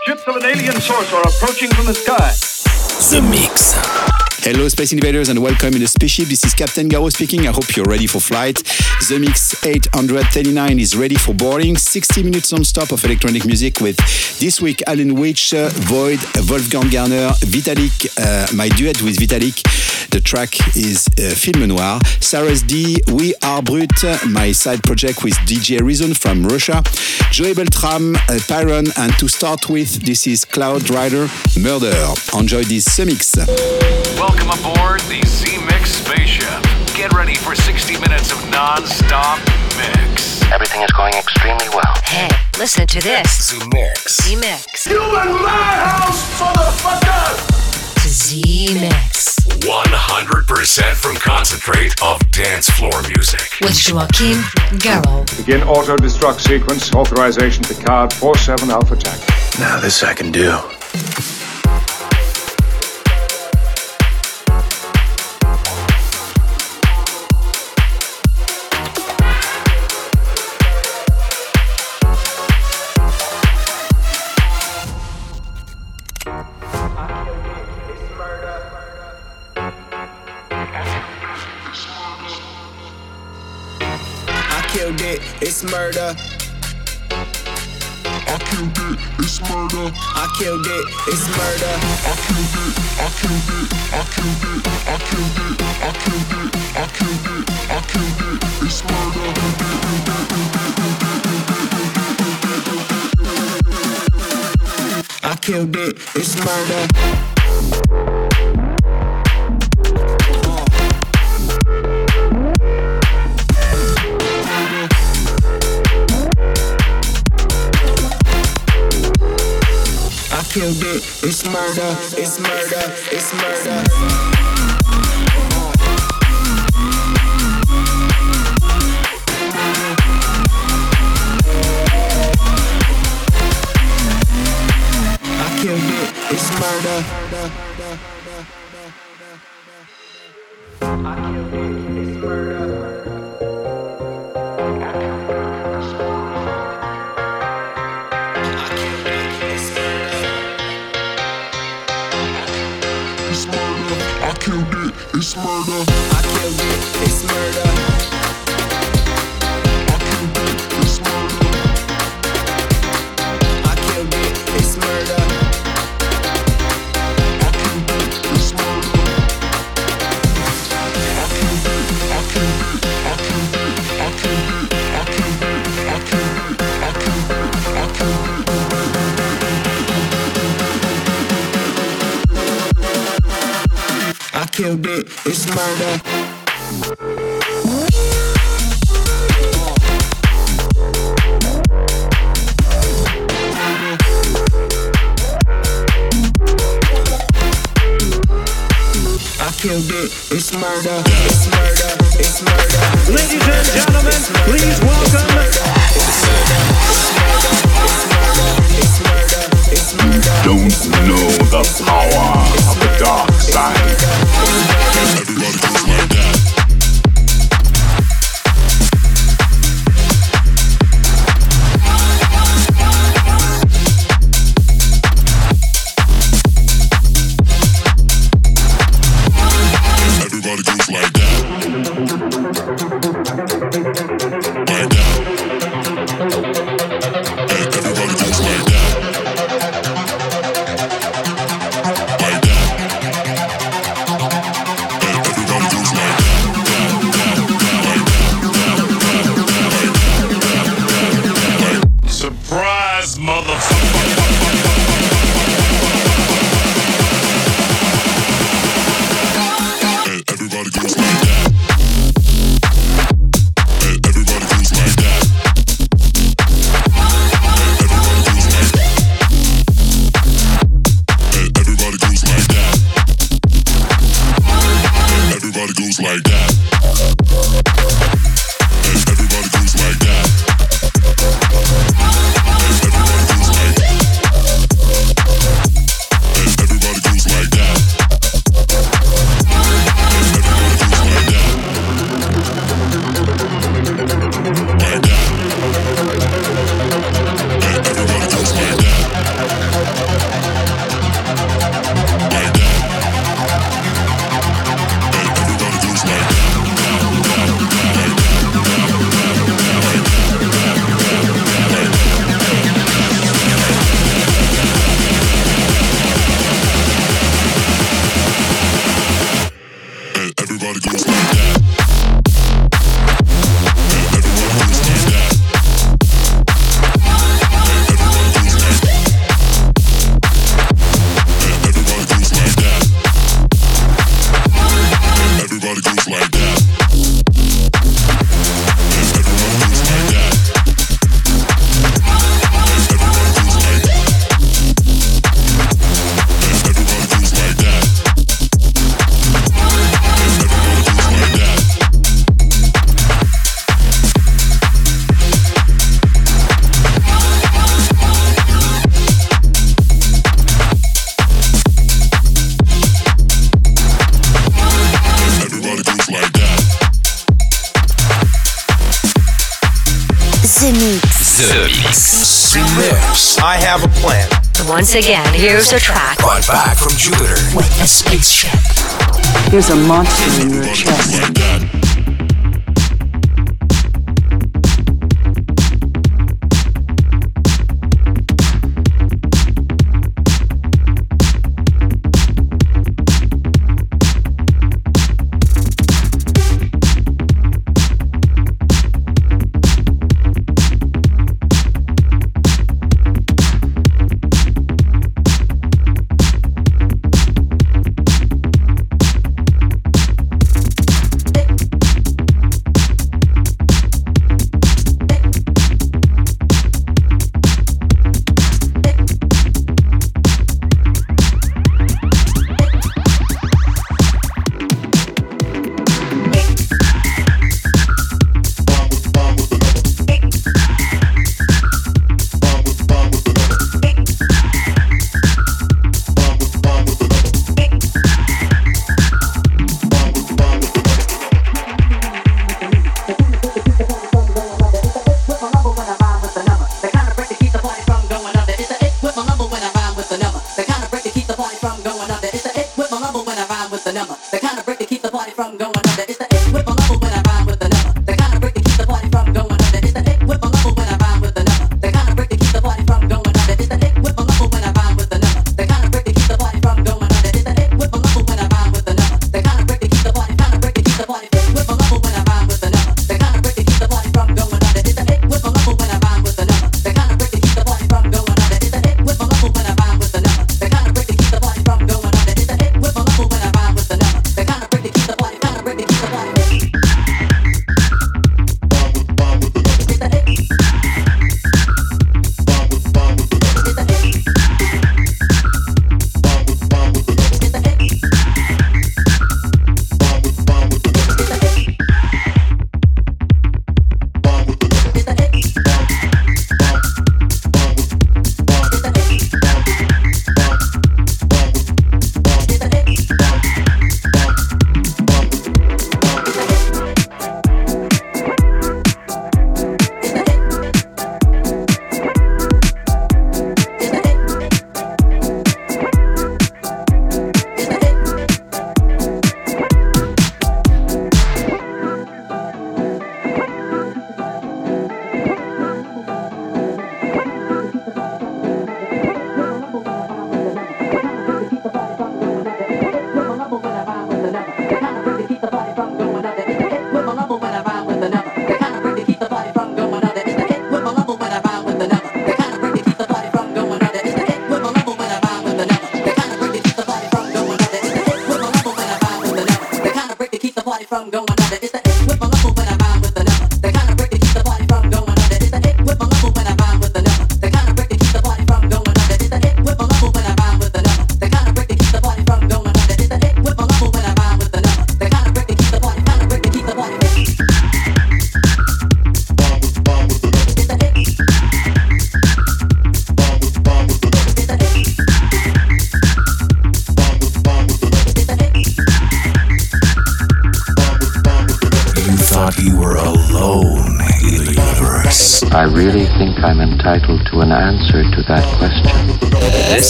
Ships of an alien source are approaching from the sky. The Mix. Hello, Space Invaders, and welcome in the spaceship. This is Captain Garraud speaking. I hope you're ready for flight. The Mix 839 is ready for boarding. 60 minutes non-stop of electronic music with this week Alan Witch, uh, Void, Wolfgang Gartner, Vitalic, uh, my duet with Vitalic. The track is uh, Film Noir. Sarah's D, We Are Brut, my side project with DJ Reason from Russia. Joey Beltram, uh, Pyron, and to start with, this is Cloud Rider Murder. Enjoy this mix. Welcome aboard the Z Mix spaceship. Get ready for 60 minutes of non-stop mix. Everything is going extremely well. Hey, listen to this. The Mix. The Mix. You in my house, motherfucker! Z Mix. 100% from concentrate of dance floor music. With Joachim Garraud. Begin auto destruct sequence. Authorization to Picard 47 Alpha Tank. Now this I can do. Killed it, it's murder. I killed it, it's murder. I killed it, it's murder. I killed it, I killed it, I killed it, I killed it, I killed it, I killed it, I killed it, it's murder. I killed it, it's murder. Killed it, it's murder, it's murder, it's murder. Killed it, it's murder, it's murder, it's murder. Ladies and gentlemen, please welcome. You Don't know the power of the dark side. Everybody Once again, here's a track brought back from Jupiter with a spaceship. Here's a monster in your chest.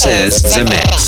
Is The Mix.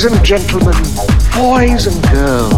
Ladies and gentlemen, boys and girls,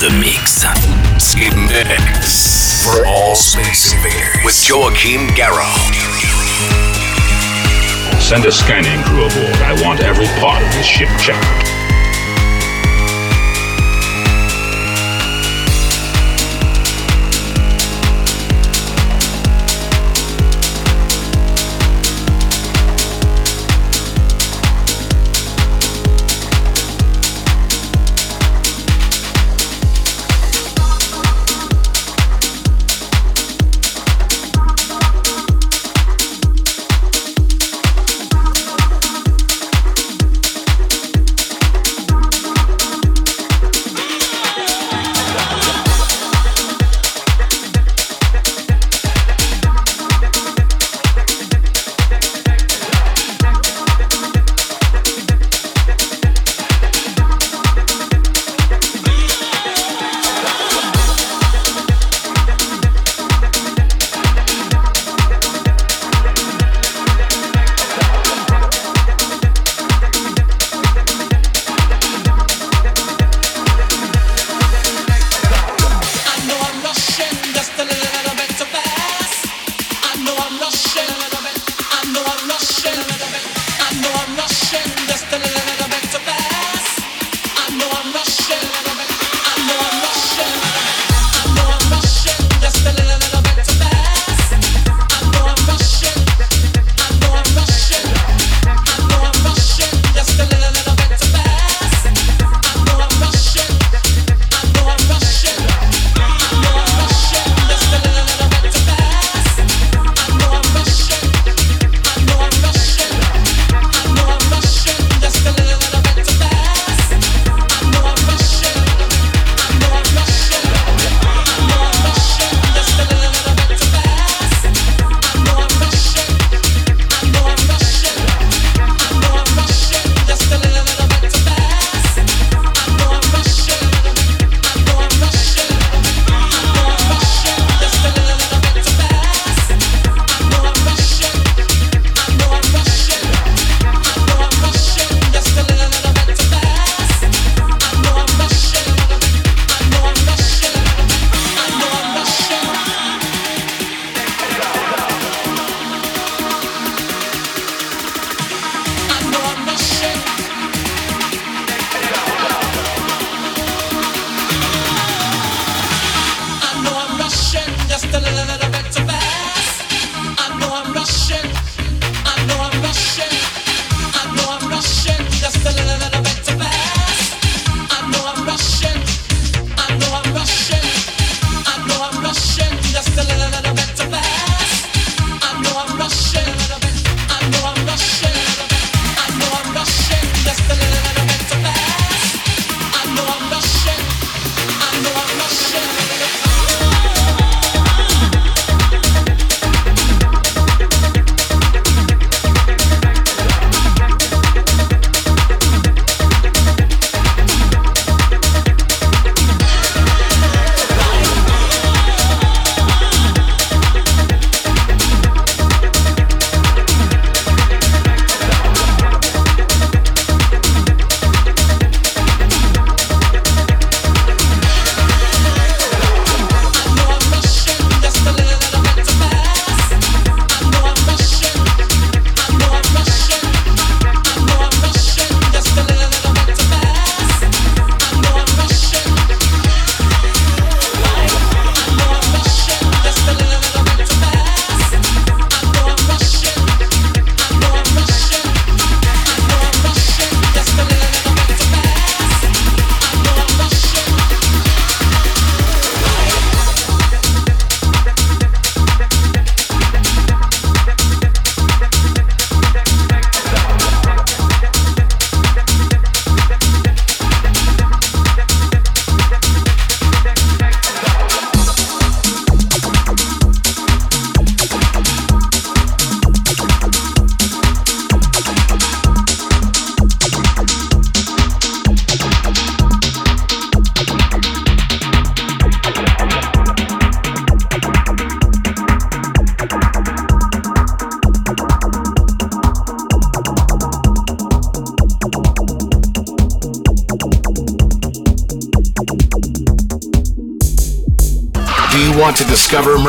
The Mix. Mix for all space invaders with Joachim Garraud. Send a scanning crew aboard. I want every part of this ship checked.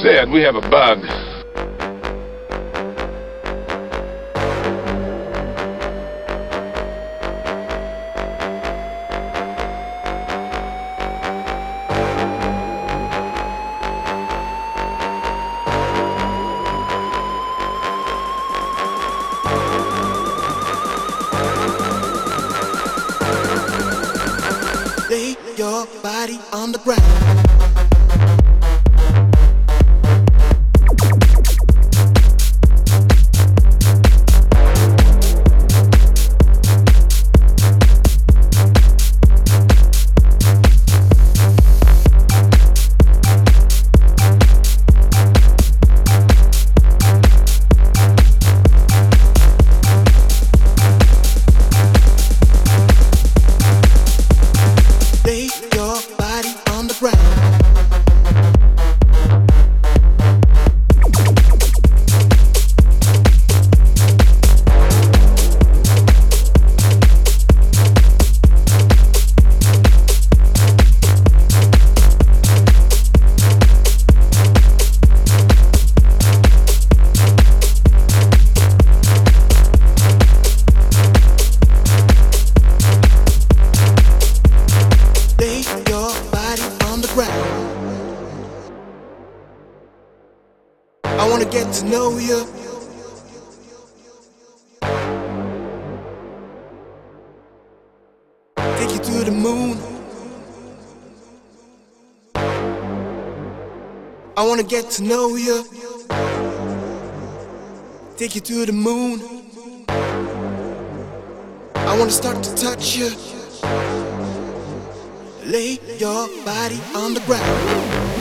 Zed, we have a bug. Get to know you. Take you to the moon. I wanna start to touch you. Lay your body on the ground.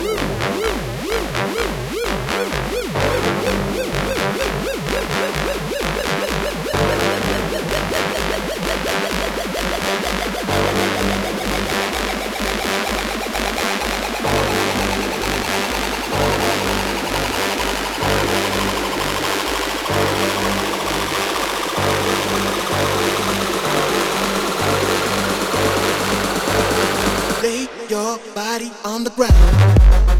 Your body on the ground.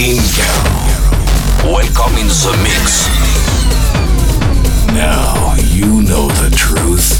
Garraud. Welcome in the mix. Now you know the truth.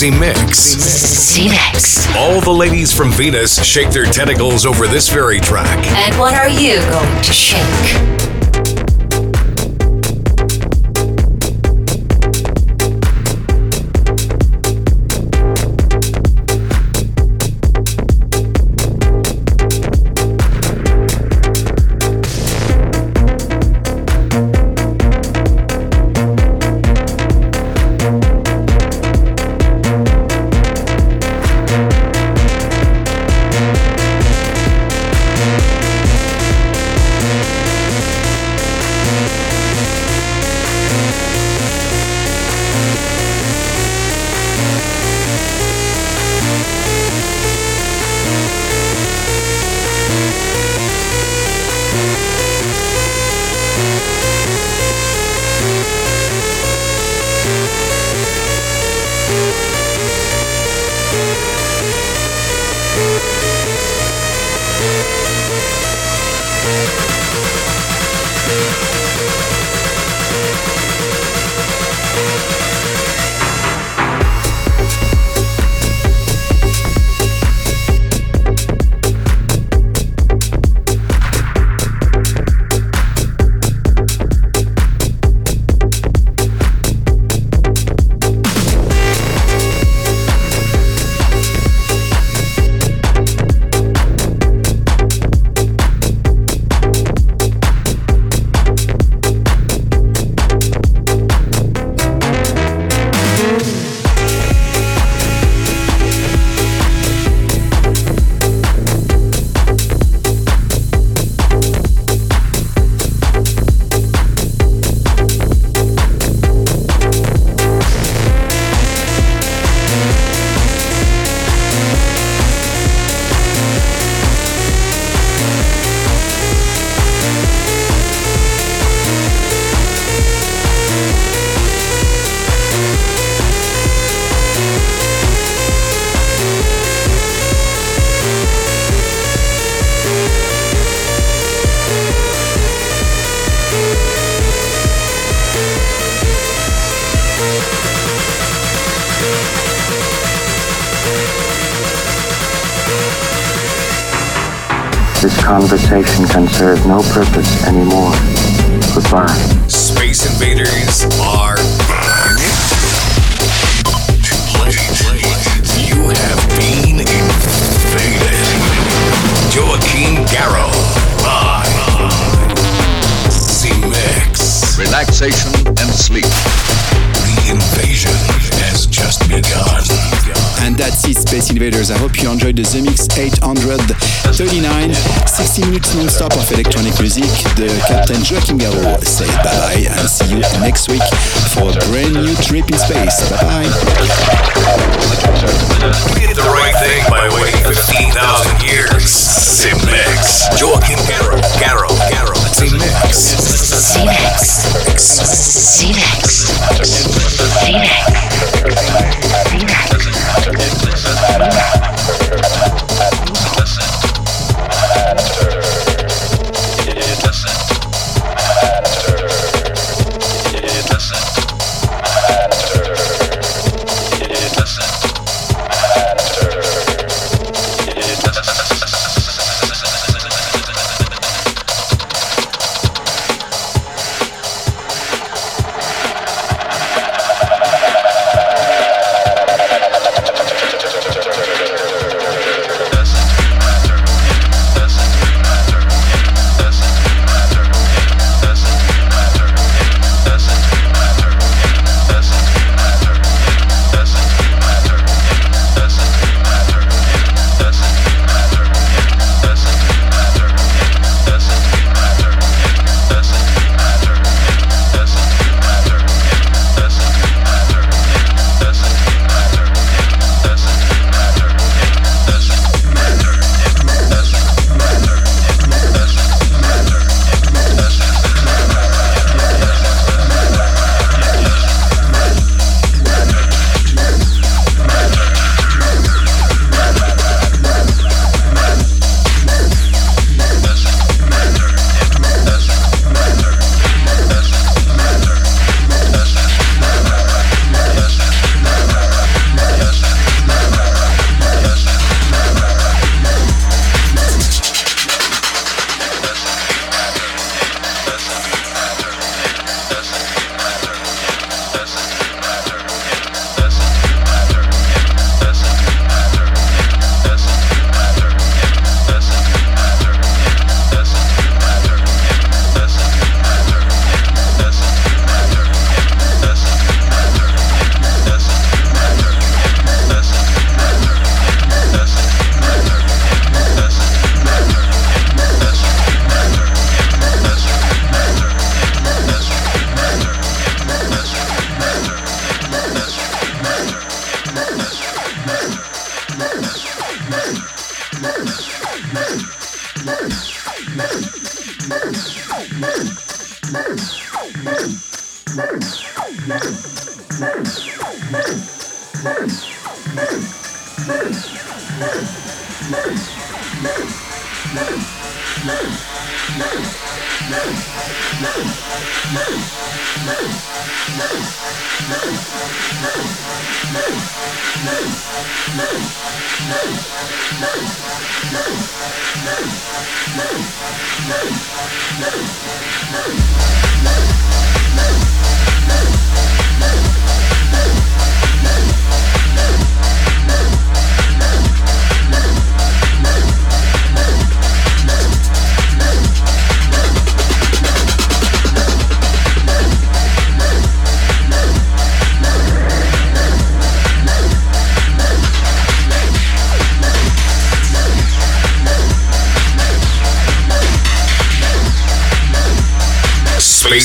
Z-Mix. Z-Mix. All the ladies from Venus shake their tentacles over this very track. And what are you going to shake? Conversation can serve no purpose anymore. Goodbye. Space Invaders are back. You have been invaded. Joachim Garraud. Live. Z-Mix. Relaxation Space Invaders. I hope you enjoyed the Zemix 839, 60 minutes non-stop of electronic music. The Captain Joachim Garraud say bye-bye and see you next week for a brand new trip in space. Bye-bye. Did the right thing by waiting 15,000 years. Z-Mix. Joachim Garraud. Garraud. Garraud. Z-Mix. Z-Mix. Z-Mix.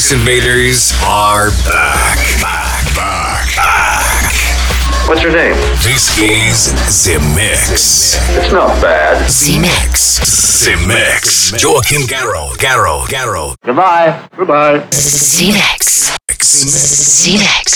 Space Invaders are back. Back, back, back. What's your name? This is The Mix. It's not bad. The Mix. The Mix. Joachim Garraud, Garraud, Garraud. Goodbye. Goodbye. The Mix. The Mix.